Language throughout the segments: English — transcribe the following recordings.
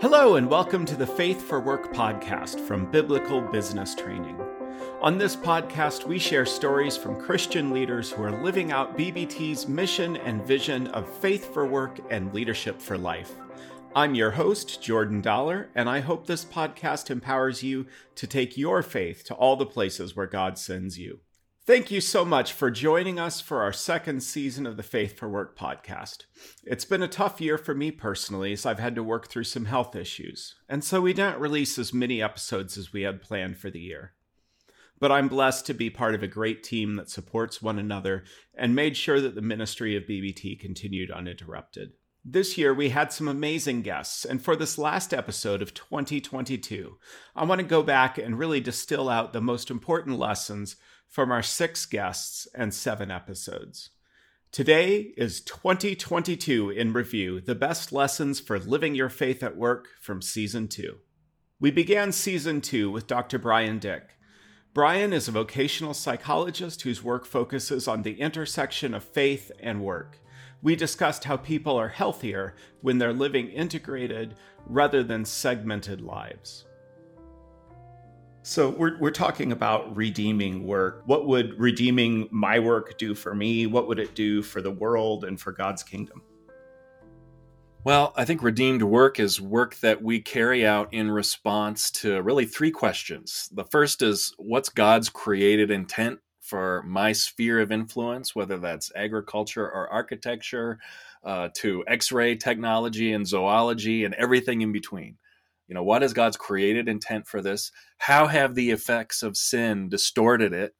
Hello, and welcome to the Faith for Work podcast from Biblical Business Training. On this podcast, we share stories from Christian leaders who are living out BBT's mission and vision of faith for work and leadership for life. I'm your host, Jordan Dollar, and I hope this podcast empowers you to take your faith to all the places where God sends you. Thank you so much for joining us for our second season of the Faith for Work podcast. It's been a tough year for me personally as I've had to work through some health issues, and so we didn't release as many episodes as we had planned for the year. But I'm blessed to be part of a great team that supports one another and made sure that the ministry of BBT continued uninterrupted. This year, we had some amazing guests, and for this last episode of 2022, I want to go back and really distill out the most important lessons from our six guests and seven episodes. Today is 2022 in review, the best lessons for living your faith at work from season two. We began season two with Dr. Bryan Dik. Bryan is a vocational psychologist whose work focuses on the intersection of faith and work. We discussed how people are healthier when they're living integrated rather than segmented lives. So we're we're talking about redeeming work. What would redeeming my work do for me? What would it do for the world and for God's kingdom? Well, I think redeemed work is work that we carry out in response to really three questions. The first is what's God's created intent for my sphere of influence, whether that's agriculture or architecture, uh, to X ray technology and zoology and everything in between. You know, what is God's created intent for this? How have the effects of sin distorted it,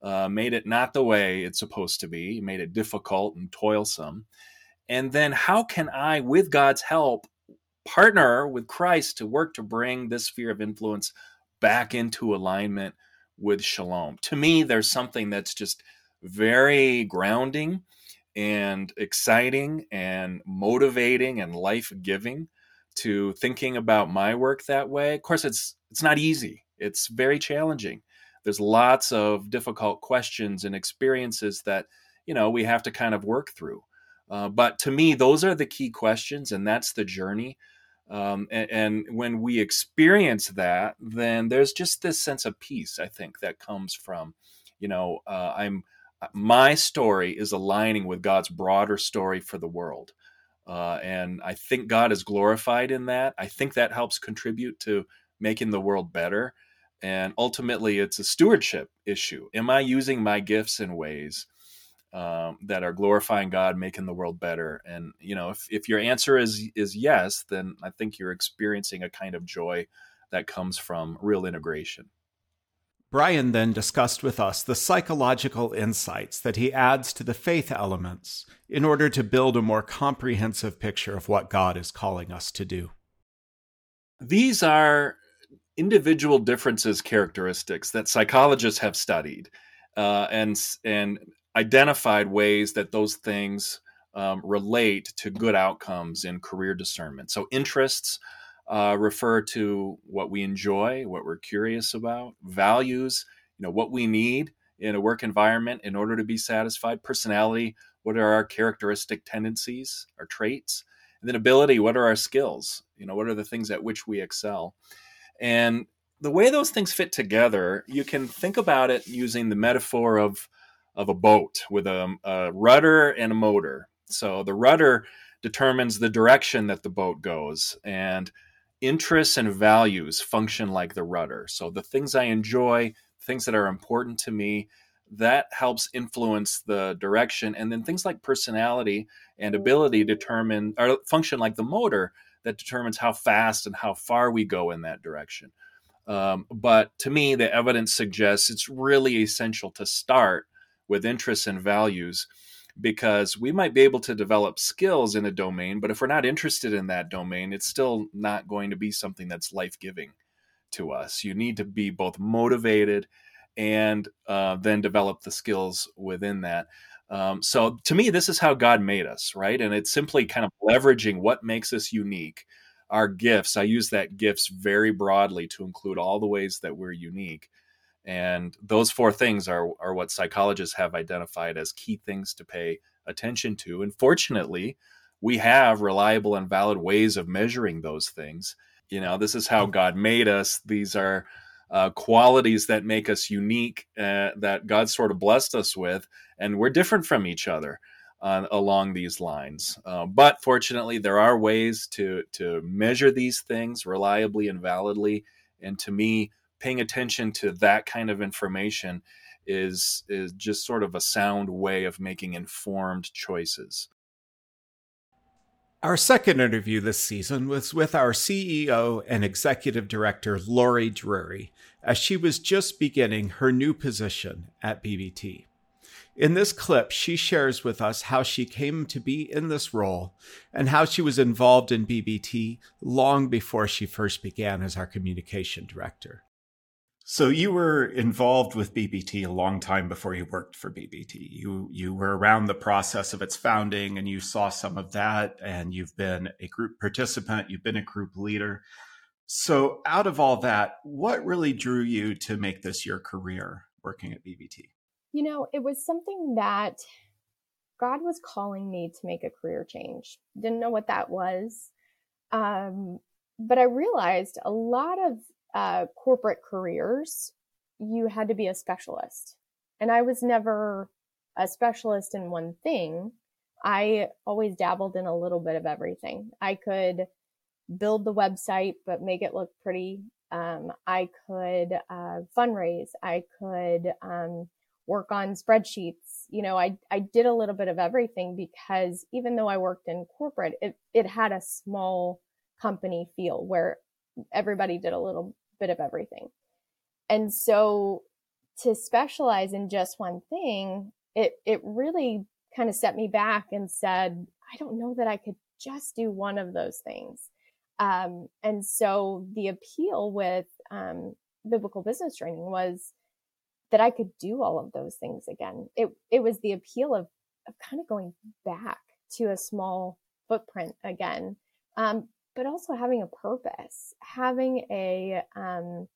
uh, made it not the way it's supposed to be, made it difficult and toilsome? And then how can I, with God's help, partner with Christ to work to bring this sphere of influence back into alignment with shalom? To me, there's something that's just very grounding and exciting and motivating and life giving to thinking about my work that way. Of course, it's it's not easy. It's very challenging. There's lots of difficult questions and experiences that you know we have to kind of work through. Uh, but to me, those are the key questions, and that's the journey. Um, and, and, when we experience that, then there's just this sense of peace. I think that comes from, you know, uh, I'm my story is aligning with God's broader story for the world. Uh, and I think God is glorified in that. I think that helps contribute to making the world better. And ultimately, it's a stewardship issue. Am I using my gifts in ways um, that are glorifying God, making the world better? And you know, if, if your answer is is yes, then I think you're experiencing a kind of joy that comes from real integration. Bryan then discussed with us the psychological insights that he adds to the faith elements in order to build a more comprehensive picture of what God is calling us to do. These are individual differences characteristics that psychologists have studied uh, and and identified ways that those things um, relate to good outcomes in career discernment. So interests uh, refer to what we enjoy, what we're curious about, values, you know, what we need in a work environment in order to be satisfied, personality, what are our characteristic tendencies, our traits, and then ability, what are our skills, you know, what are the things at which we excel. And the way those things fit together, you can think about it using the metaphor of of a boat with a, a rudder and a motor. So the rudder determines the direction that the boat goes, and interests and values function like the rudder. So the things I enjoy, things that are important to me, that helps influence the direction. And then things like personality and ability determine or function like the motor that determines how fast and how far we go in that direction. Um, but to me, the evidence suggests it's really essential to start with interests and values because we might be able to develop skills in a domain, but if we're not interested in that domain, it's still not going to be something that's life giving to us. You need to be both motivated and uh, then develop the skills within that. Um, so to me, this is how God made us, right? And it's simply kind of leveraging what makes us unique. Our gifts, I use that gifts very broadly to include all the ways that we're unique and those four things are, are what psychologists have identified as key things to pay attention to. And fortunately, we have reliable and valid ways of measuring those things. You know, this is how God made us. These are uh, qualities that make us unique, uh, that God sort of blessed us with, and we're different from each other uh, along these lines. Uh, but fortunately, there are ways to to measure these things reliably and validly. And to me, paying attention to that kind of information is is just sort of a sound way of making informed choices. Our second interview this season was with our CEO and Executive Director, Lori Drury, as she was just beginning her new position at BBT. In this clip, she shares with us how she came to be in this role and how she was involved in BBT long before she first began as our communication director. So you were involved with BBT a long time before you worked for BBT. You you were around the process of its founding and you saw some of that and you've been a group participant, you've been a group leader. So out of all that, what really drew you to make this your career working at BBT? You know, it was something that God was calling me to make a career change. Didn't know what that was. Um, but I realized a lot of uh, corporate careers, you had to be a specialist. And I was never a specialist in one thing. I always dabbled in a little bit of everything. I could build the website, but make it look pretty. Um, I could uh, fundraise. I could um, work on spreadsheets. You know, I, I did a little bit of everything because even though I worked in corporate, it, it had a small company feel where everybody did a little bit of everything. And so to specialize in just one thing, it, it really kind of set me back and said, I don't know that I could just do one of those things. Um, and so the appeal with um, biblical business training was that I could do all of those things again. It it was the appeal of of kind of going back to a small footprint again, um, but also having a purpose, having a um,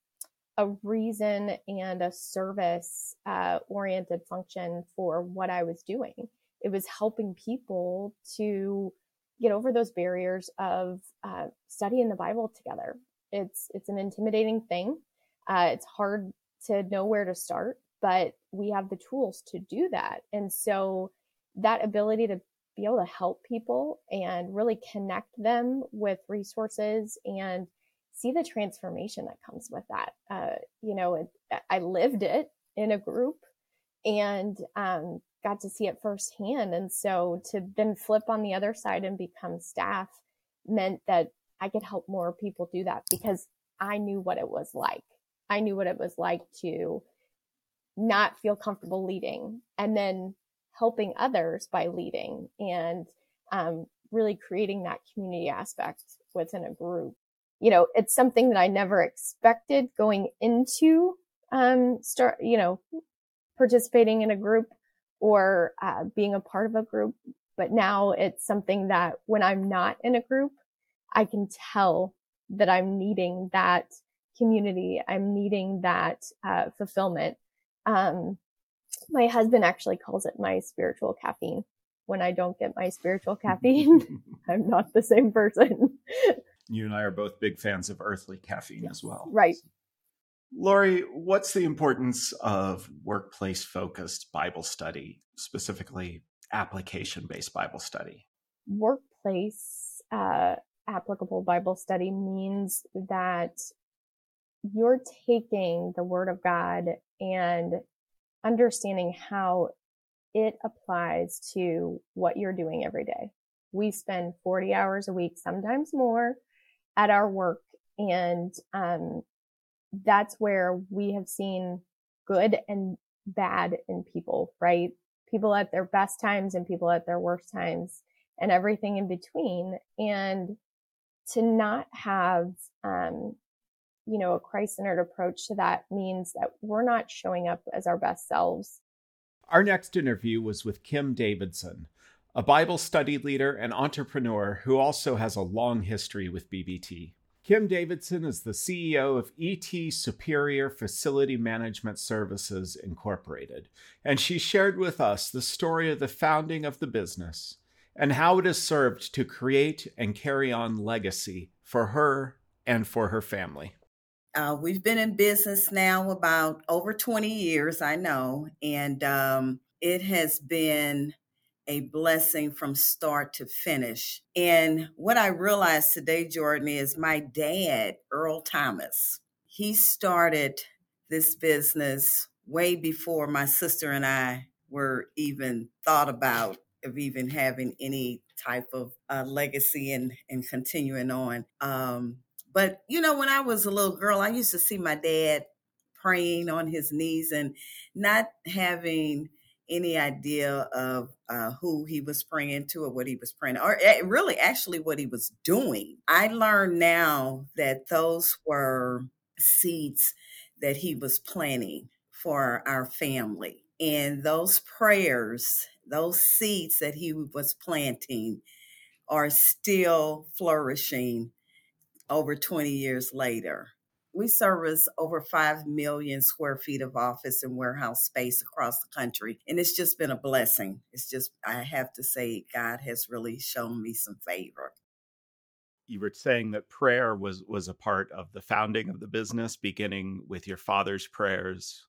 a reason and a service uh, oriented function for what I was doing. It was helping people to get over those barriers of uh, studying the Bible together. It's it's an intimidating thing. Uh, it's hard to know where to start, but we have the tools to do that. And so that ability to be able to help people and really connect them with resources and see the transformation that comes with that. Uh, you know, it, I lived it in a group and um, got to see it firsthand. And so to then flip on the other side and become staff meant that I could help more people do that because I knew what it was like. I knew what it was like to not feel comfortable leading and then helping others by leading and um, really creating that community aspect within a group. You know, it's something that I never expected going into um, start, you know, participating in a group or uh, being a part of a group. But now it's something that when I'm not in a group, I can tell that I'm needing that community. I'm needing that uh, fulfillment. Um, my husband actually calls it my spiritual caffeine. When I don't get my spiritual caffeine, I'm not the same person. you and I are both big fans of earthly caffeine as well. Right. Lori, what's the importance of workplace focused Bible study, specifically application based Bible study? Workplace uh, applicable Bible study means that you're taking the Word of God and understanding how it applies to what you're doing every day. We spend 40 hours a week, sometimes more at our work. And, um, that's where we have seen good and bad in people, right? People at their best times and people at their worst times and everything in between. And to not have, um, you know, a Christ centered approach to that means that we're not showing up as our best selves. Our next interview was with Kim Davidson, a Bible study leader and entrepreneur who also has a long history with BBT. Kim Davidson is the CEO of ET Superior Facility Management Services Incorporated, and she shared with us the story of the founding of the business and how it has served to create and carry on legacy for her and for her family. Uh, we've been in business now about over 20 years, I know, and um, it has been a blessing from start to finish. And what I realized today, Jordan, is my dad, Earl Thomas, he started this business way before my sister and I were even thought about of even having any type of uh, legacy and, and continuing on. Um, but, you know, when I was a little girl, I used to see my dad praying on his knees and not having any idea of uh, who he was praying to or what he was praying, or eh, really actually what he was doing. I learned now that those were seeds that he was planting for our family. And those prayers, those seeds that he was planting, are still flourishing over 20 years later. We service over 5 million square feet of office and warehouse space across the country. And it's just been a blessing. It's just, I have to say, God has really shown me some favor. You were saying that prayer was was a part of the founding of the business, beginning with your father's prayers,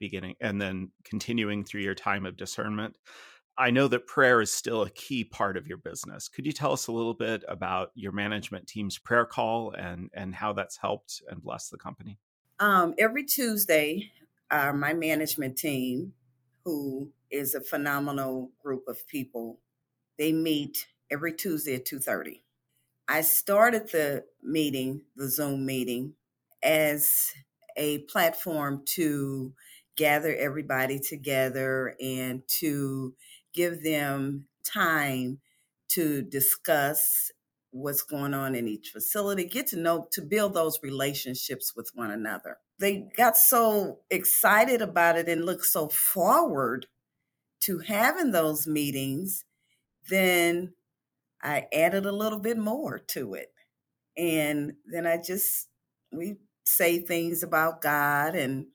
beginning and then continuing through your time of discernment. I know that prayer is still a key part of your business. Could you tell us a little bit about your management team's prayer call and and how that's helped and blessed the company? Um, every Tuesday, uh, my management team, who is a phenomenal group of people, they meet every Tuesday at two thirty. I started the meeting, the Zoom meeting, as a platform to gather everybody together and to give them time to discuss what's going on in each facility, get to know, to build those relationships with one another. They got so excited about it and looked so forward to having those meetings, then I added a little bit more to it. And then I just, we say things about God and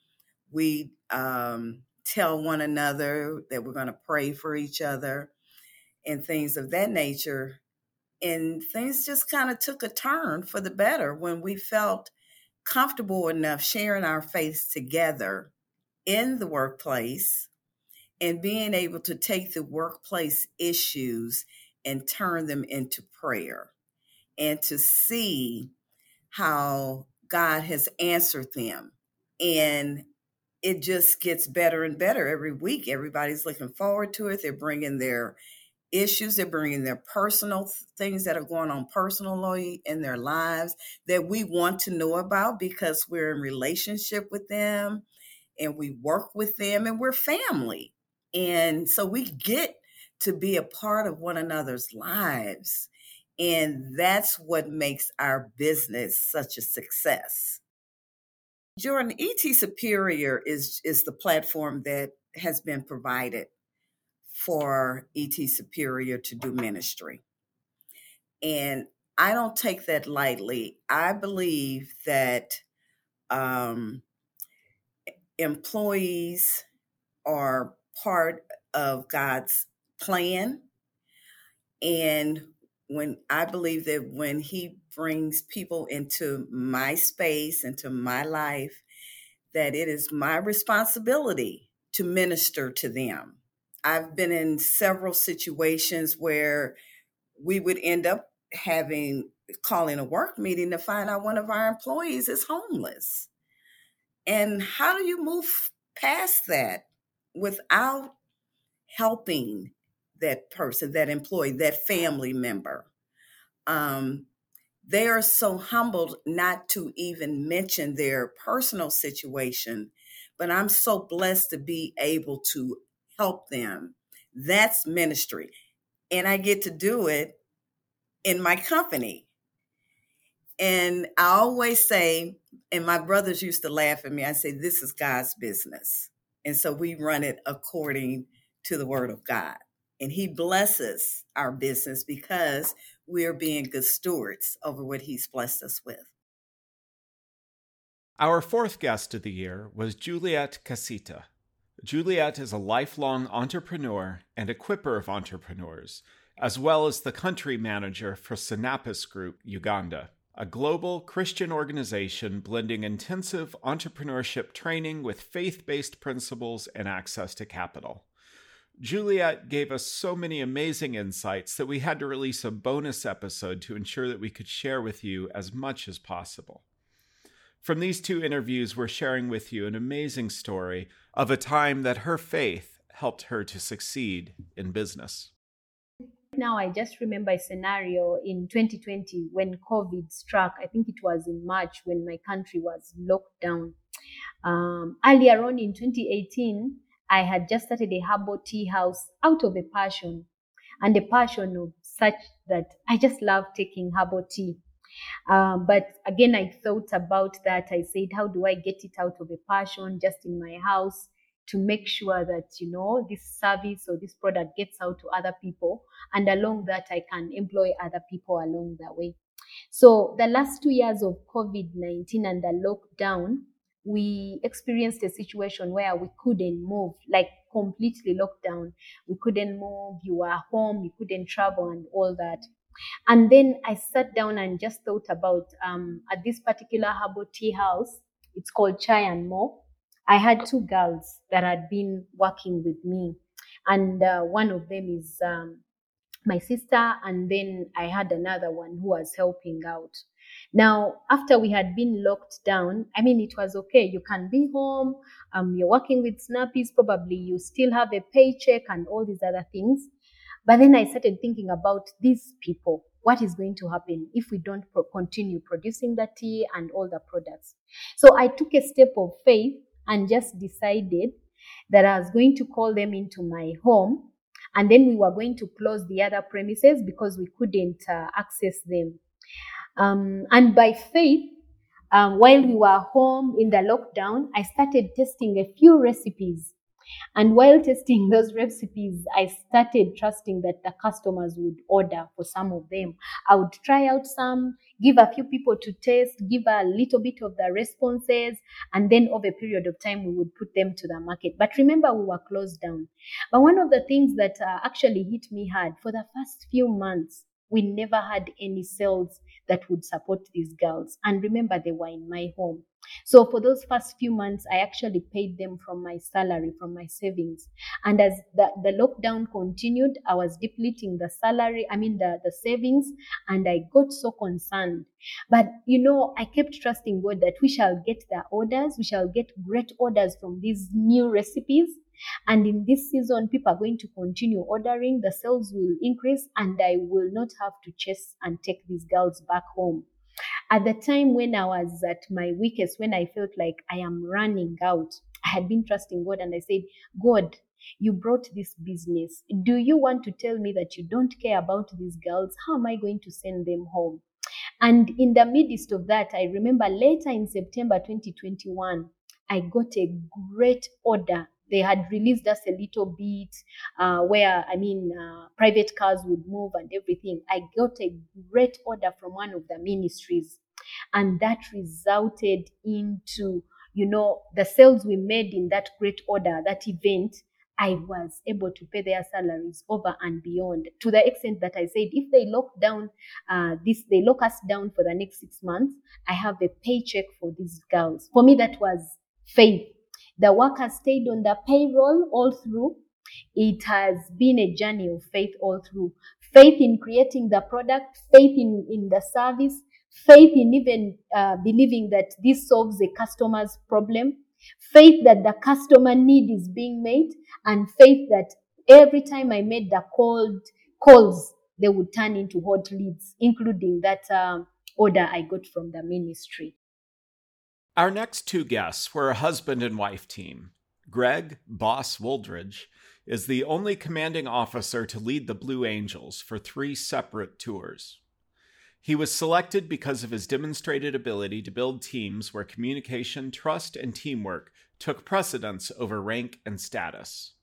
we um, tell one another that we're going to pray for each other and things of that nature. And things just kind of took a turn for the better when we felt comfortable enough sharing our faith together in the workplace and being able to take the workplace issues and turn them into prayer and to see how God has answered them. And it just gets better and better every week. Everybody's looking forward to it. They're bringing their issues, they're bringing their personal things that are going on personally in their lives that we want to know about because we're in relationship with them and we work with them and we're family. And so we get to be a part of one another's lives. And that's what makes our business such a success. Jordan, ET Superior is is the platform that has been provided for ET Superior to do ministry. And I don't take that lightly. I believe that um, employees are part of God's plan. And when I believe that when He brings people into my space, into my life, that it is my responsibility to minister to them. I've been in several situations where we would end up having calling a work meeting to find out one of our employees is homeless. And how do you move past that without helping that person, that employee, that family member? Um, they are so humbled not to even mention their personal situation, but I'm so blessed to be able to help them. That's ministry. And I get to do it in my company. And I always say, and my brothers used to laugh at me, I say, this is God's business. And so we run it according to the word of God. And he blesses our business because we're being good stewards over what He's blessed us with. Our fourth guest of the year was Juliet Casita. Juliet is a lifelong entrepreneur and equiper of entrepreneurs, as well as the country manager for Sinapis Group Uganda, a global Christian organization blending intensive entrepreneurship training with faith based principles and access to capital. Juliet gave us so many amazing insights that we had to release a bonus episode to ensure that we could share with you as much as possible. From these two interviews, we're sharing with you an amazing story of a time that her faith helped her to succeed in business. Now, I just remember a scenario in 2020 when COVID struck. I think it was in March when my country was locked down. Um, earlier on in 2018, I had just started a herbal tea house out of a passion and a passion of such that I just love taking herbal tea. Um, but again, I thought about that. I said, how do I get it out of a passion just in my house to make sure that, you know, this service or this product gets out to other people. And along that, I can employ other people along the way. So the last two years of COVID-19 and the lockdown, we experienced a situation where we couldn't move, like completely locked down. We couldn't move, you were home, you couldn't travel and all that. And then I sat down and just thought about um, at this particular herbal tea house, it's called Chai and. I had two girls that had been working with me, and uh, one of them is um, my sister, and then I had another one who was helping out. Now, after we had been locked down, I mean, it was okay. You can be home. Um, you're working with Sinapis. Probably you still have a paycheck and all these other things. But then I started thinking about these people. What is going to happen if we don't pro- continue producing the tea and all the products? So I took a step of faith and just decided that I was going to call them into my home. And then we were going to close the other premises because we couldn't uh, access them. Um, and by faith, um, while we were home in the lockdown, I started testing a few recipes and while testing those recipes, I started trusting that the customers would order for some of them. I would try out some, give a few people to taste, give a little bit of the responses, and then over a period of time, we would put them to the market. But remember, we were closed down. But one of the things that uh, actually hit me hard for the first few months, we never had any sales that would support these girls. And remember, they were in my home. So for those first few months, I actually paid them from my salary, from my savings. And as the, the lockdown continued, I was depleting the salary, I mean the, the savings, and I got so concerned. But you know, I kept trusting God that we shall get the orders, we shall get great orders from these new recipes. And in this season, people are going to continue ordering, the sales will increase, and I will not have to chase and take these girls back home. At the time when I was at my weakest, when I felt like I am running out, I had been trusting God and I said, God, you brought this business. Do you want to tell me that you don't care about these girls? How am I going to send them home? And in the midst of that, I remember later in September 2021, I got a great order they had released us a little bit uh, where i mean uh, private cars would move and everything. I got a great order from one of the ministries and that resulted into you know the sales we made in that great order that event I was able to pay their salaries over and beyond. To the extent that I said, if they lock down uh, this, they lock us down for the next six months, I have a paycheck for these girls. For me, that was faith the worker stayed on the payroll all through. It has been a journey of faith all through. Faith in creating the product, faith in, in the service, faith in even uh, believing that this solves a customer's problem, faith that the customer need is being made, and faith that every time I made the cold calls, they would turn into hot leads, including that um, order I got from the ministry. Our next two guests were a husband and wife team. Greg Boss Wooldridge is the only commanding officer to lead the Blue Angels for three separate tours. He was selected because of his demonstrated ability to build teams where communication, trust, and teamwork took precedence over rank and status.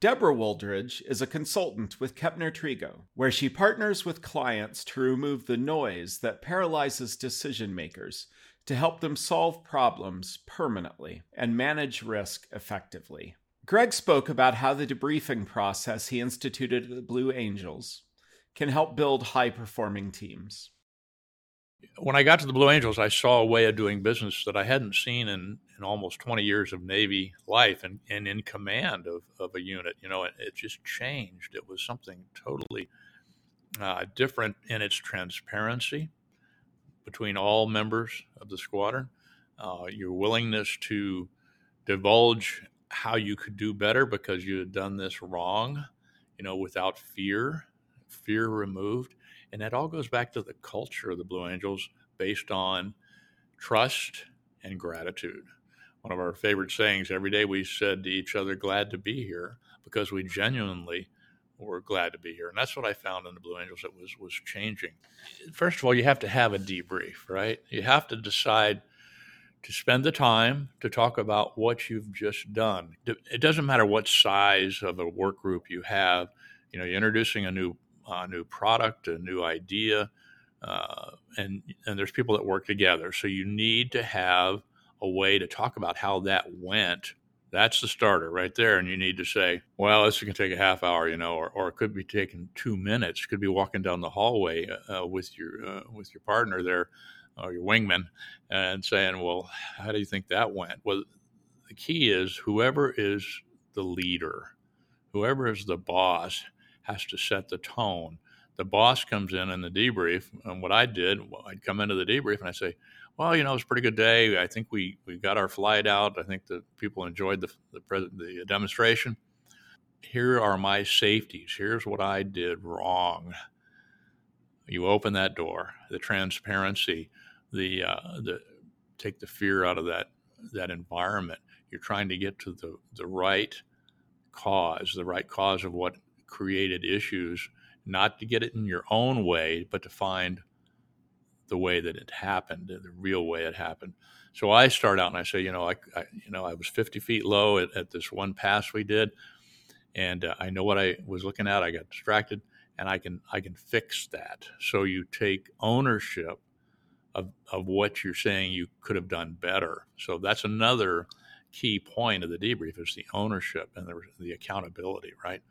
Deborah Wooldridge is a consultant with Kepner Tregoe, where she partners with clients to remove the noise that paralyzes decision makers to help them solve problems permanently and manage risk effectively. Greg spoke about how the debriefing process he instituted at the Blue Angels, can help build high performing teams. When I got to the Blue Angels, I saw a way of doing business that I hadn't seen in, in almost 20 years of Navy life and, and in command of, of a unit. You know, it, it just changed. It was something totally uh, different in its transparency between all members of the squadron, uh, your willingness to divulge how you could do better because you had done this wrong, you know, without fear, fear removed. And that all goes back to the culture of the Blue Angels based on trust and gratitude. One of our favorite sayings every day we said to each other, glad to be here because we genuinely were glad to be here. And that's what I found in the Blue Angels that was was changing. First of all, you have to have a debrief, right? You have to decide to spend the time to talk about what you've just done. It doesn't matter what size of a work group you have. You know, you're introducing a new a new product, a new idea, uh, and and there's people that work together. So you need to have a way to talk about how that went. That's the starter right there. And you need to say, well, this can take a half hour, you know, or, or it could be taking two minutes. Could be walking down the hallway uh, with your uh, with your partner there or your wingman and saying, well, how do you think that went? Well, the key is whoever is the leader, whoever is the boss, has to set the tone. The boss comes in in the debrief, and what I did, I'd come into the debrief and I say, "Well, you know, it was a pretty good day. I think we we got our flight out. I think the people enjoyed the the, the demonstration. Here are my safeties. Here's what I did wrong." You open that door, the transparency, the uh, the take the fear out of that that environment. You're trying to get to the the right cause, the right cause of what created issues, not to get it in your own way, but to find the way that it happened, the real way it happened. So I start out and I say, you know, I, I you know, I was 50 feet low at, at this one pass we did, and uh, I know what I was looking at. I got distracted, and I can I can fix that. So you take ownership of, of what you're saying you could have done better. So that's another key point of the debrief is the ownership and the, the accountability, right?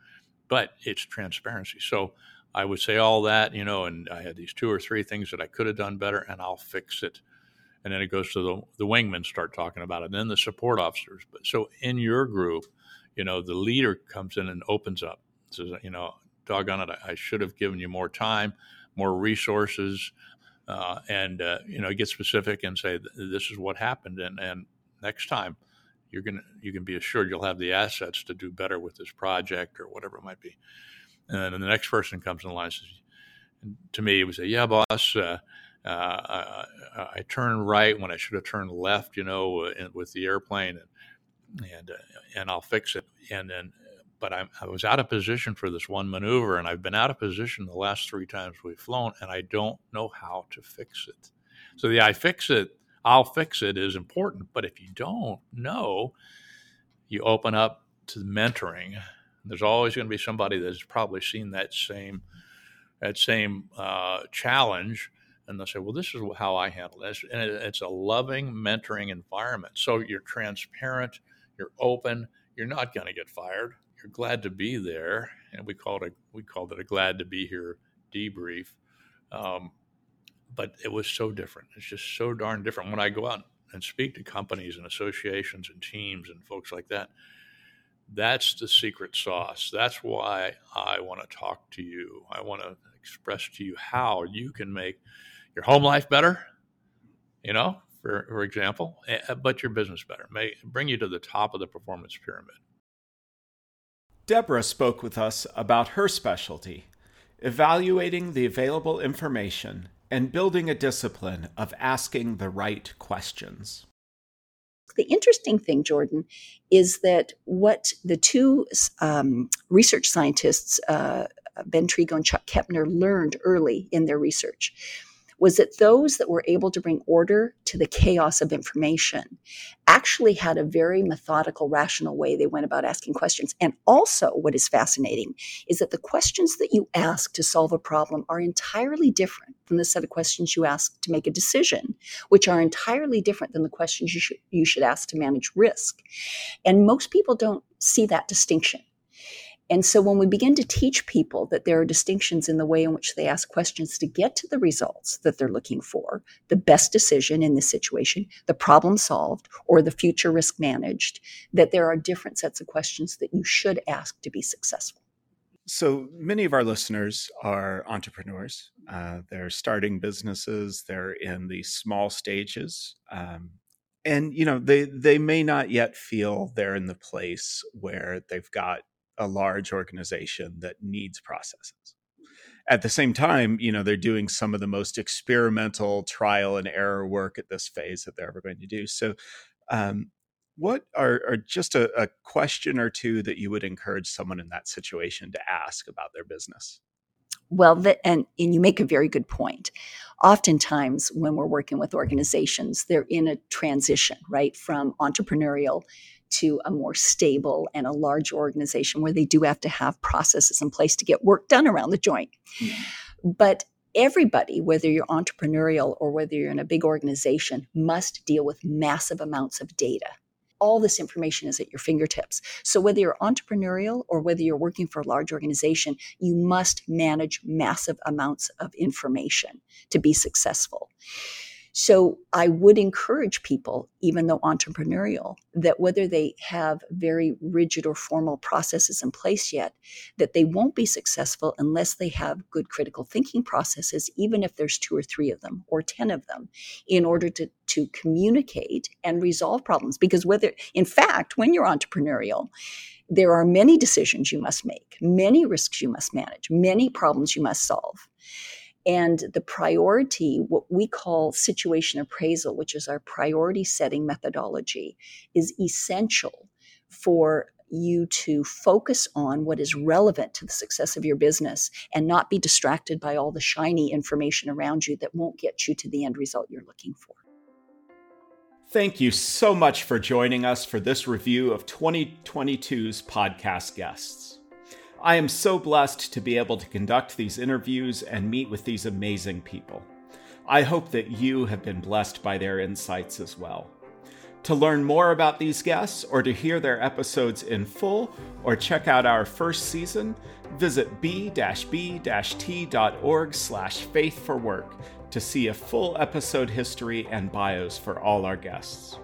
But it's transparency. So I would say all that, you know, and I had these two or three things that I could have done better, and I'll fix it. And then it goes to the the wingmen start talking about it, and then the support officers. But so in your group, you know, the leader comes in and opens up, says, you know, doggone it, I, I should have given you more time, more resources uh, and uh, you know get specific and say this is what happened and and next time you're gonna you can be assured you'll have the assets to do better with this project or whatever it might be and then the next person comes in line and says to me would say yeah boss uh, uh, I, I, turned right when I should have turned left, you know, with the airplane, and and, uh, and I'll fix it. And then but I'm, I was out of position for this one maneuver, and I've been out of position the last three times we've flown, and I don't know how to fix it. So the I fix it, I'll fix it is important, but if you don't know, you open up to mentoring. There's always going to be somebody that's probably seen that same that same uh, challenge, and they'll say, "Well, this is how I handle this," and it's a loving mentoring environment. So you're transparent, you're open, you're not going to get fired you're glad to be there, and we called it a, we called it a glad to be here debrief. Um, but it was so different. It's just so darn different. When I go out and speak to companies and associations and teams and folks like that, that's the secret sauce. That's why I want to talk to you. I want to express to you how you can make your home life better, you know, for, for example, eh, but your business better, may bring you to the top of the performance pyramid. Deborah spoke with us about her specialty evaluating the available information and building a discipline of asking the right questions. The interesting thing, Jordan, is that what the two um, research scientists, uh, Ben Tregoe and Chuck Kepner, learned early in their research was that those that were able to bring order to the chaos of information actually had a very methodical, rational way they went about asking questions. And also, what is fascinating is that the questions that you ask to solve a problem are entirely different than the set of questions you ask to make a decision, which are entirely different than the questions you should, you should ask to manage risk. And most people don't see that distinction. And so when we begin to teach people that there are distinctions in the way in which they ask questions to get to the results that they're looking for, the best decision in this situation, the problem solved, or the future risk managed, that there are different sets of questions that you should ask to be successful. So many of our listeners are entrepreneurs. Uh, they're starting businesses. They're in the small stages, um, and you know they they may not yet feel they're in the place where they've got a large organization that needs processes. At the same time, you know, they're doing some of the most experimental trial and error work at this phase that they're ever going to do. So, um, what are, are just a, a, question or two that you would encourage someone in that situation to ask about their business? Well, the, and, and you make a very good point. Oftentimes, when we're working with organizations, they're in a transition, right, from entrepreneurial to a more stable and a large organization where they do have to have processes in place to get work done around the joint. Mm-hmm. But everybody, whether you're entrepreneurial or whether you're in a big organization, must deal with massive amounts of data. All this information is at your fingertips. So, whether you're entrepreneurial or whether you're working for a large organization, you must manage massive amounts of information to be successful. So I would encourage people, even though entrepreneurial, that whether they have very rigid or formal processes in place yet, that they won't be successful unless they have good critical thinking processes, even if there's two or three of them or 10 of them, in order to, to communicate and resolve problems. Because whether, in fact, when you're entrepreneurial, there are many decisions you must make, many risks you must manage, many problems you must solve. And the priority, what we call situation appraisal, which is our priority setting methodology, is essential for you to focus on what is relevant to the success of your business and not be distracted by all the shiny information around you that won't get you to the end result you're looking for. Thank you so much for joining us for this review of 2022's podcast guests. I am so blessed to be able to conduct these interviews and meet with these amazing people. I hope that you have been blessed by their insights as well. To learn more about these guests or to hear their episodes in full or check out our first season, visit b-b-t.org slash faith for work to see a full episode history and bios for all our guests.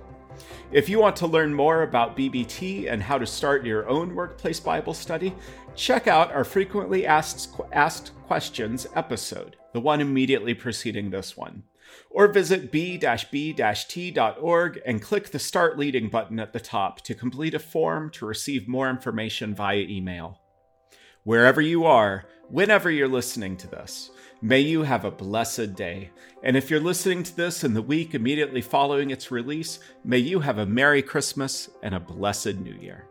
If you want to learn more about BBT and how to start your own workplace Bible study, check out our frequently asked, asked questions episode, the one immediately preceding this one. Or visit b-b-t.org and click the Start Leading button at the top to complete a form to receive more information via email. Wherever you are, whenever you're listening to this, may you have a blessed day. And if you're listening to this in the week immediately following its release, may you have a Merry Christmas and a blessed New Year.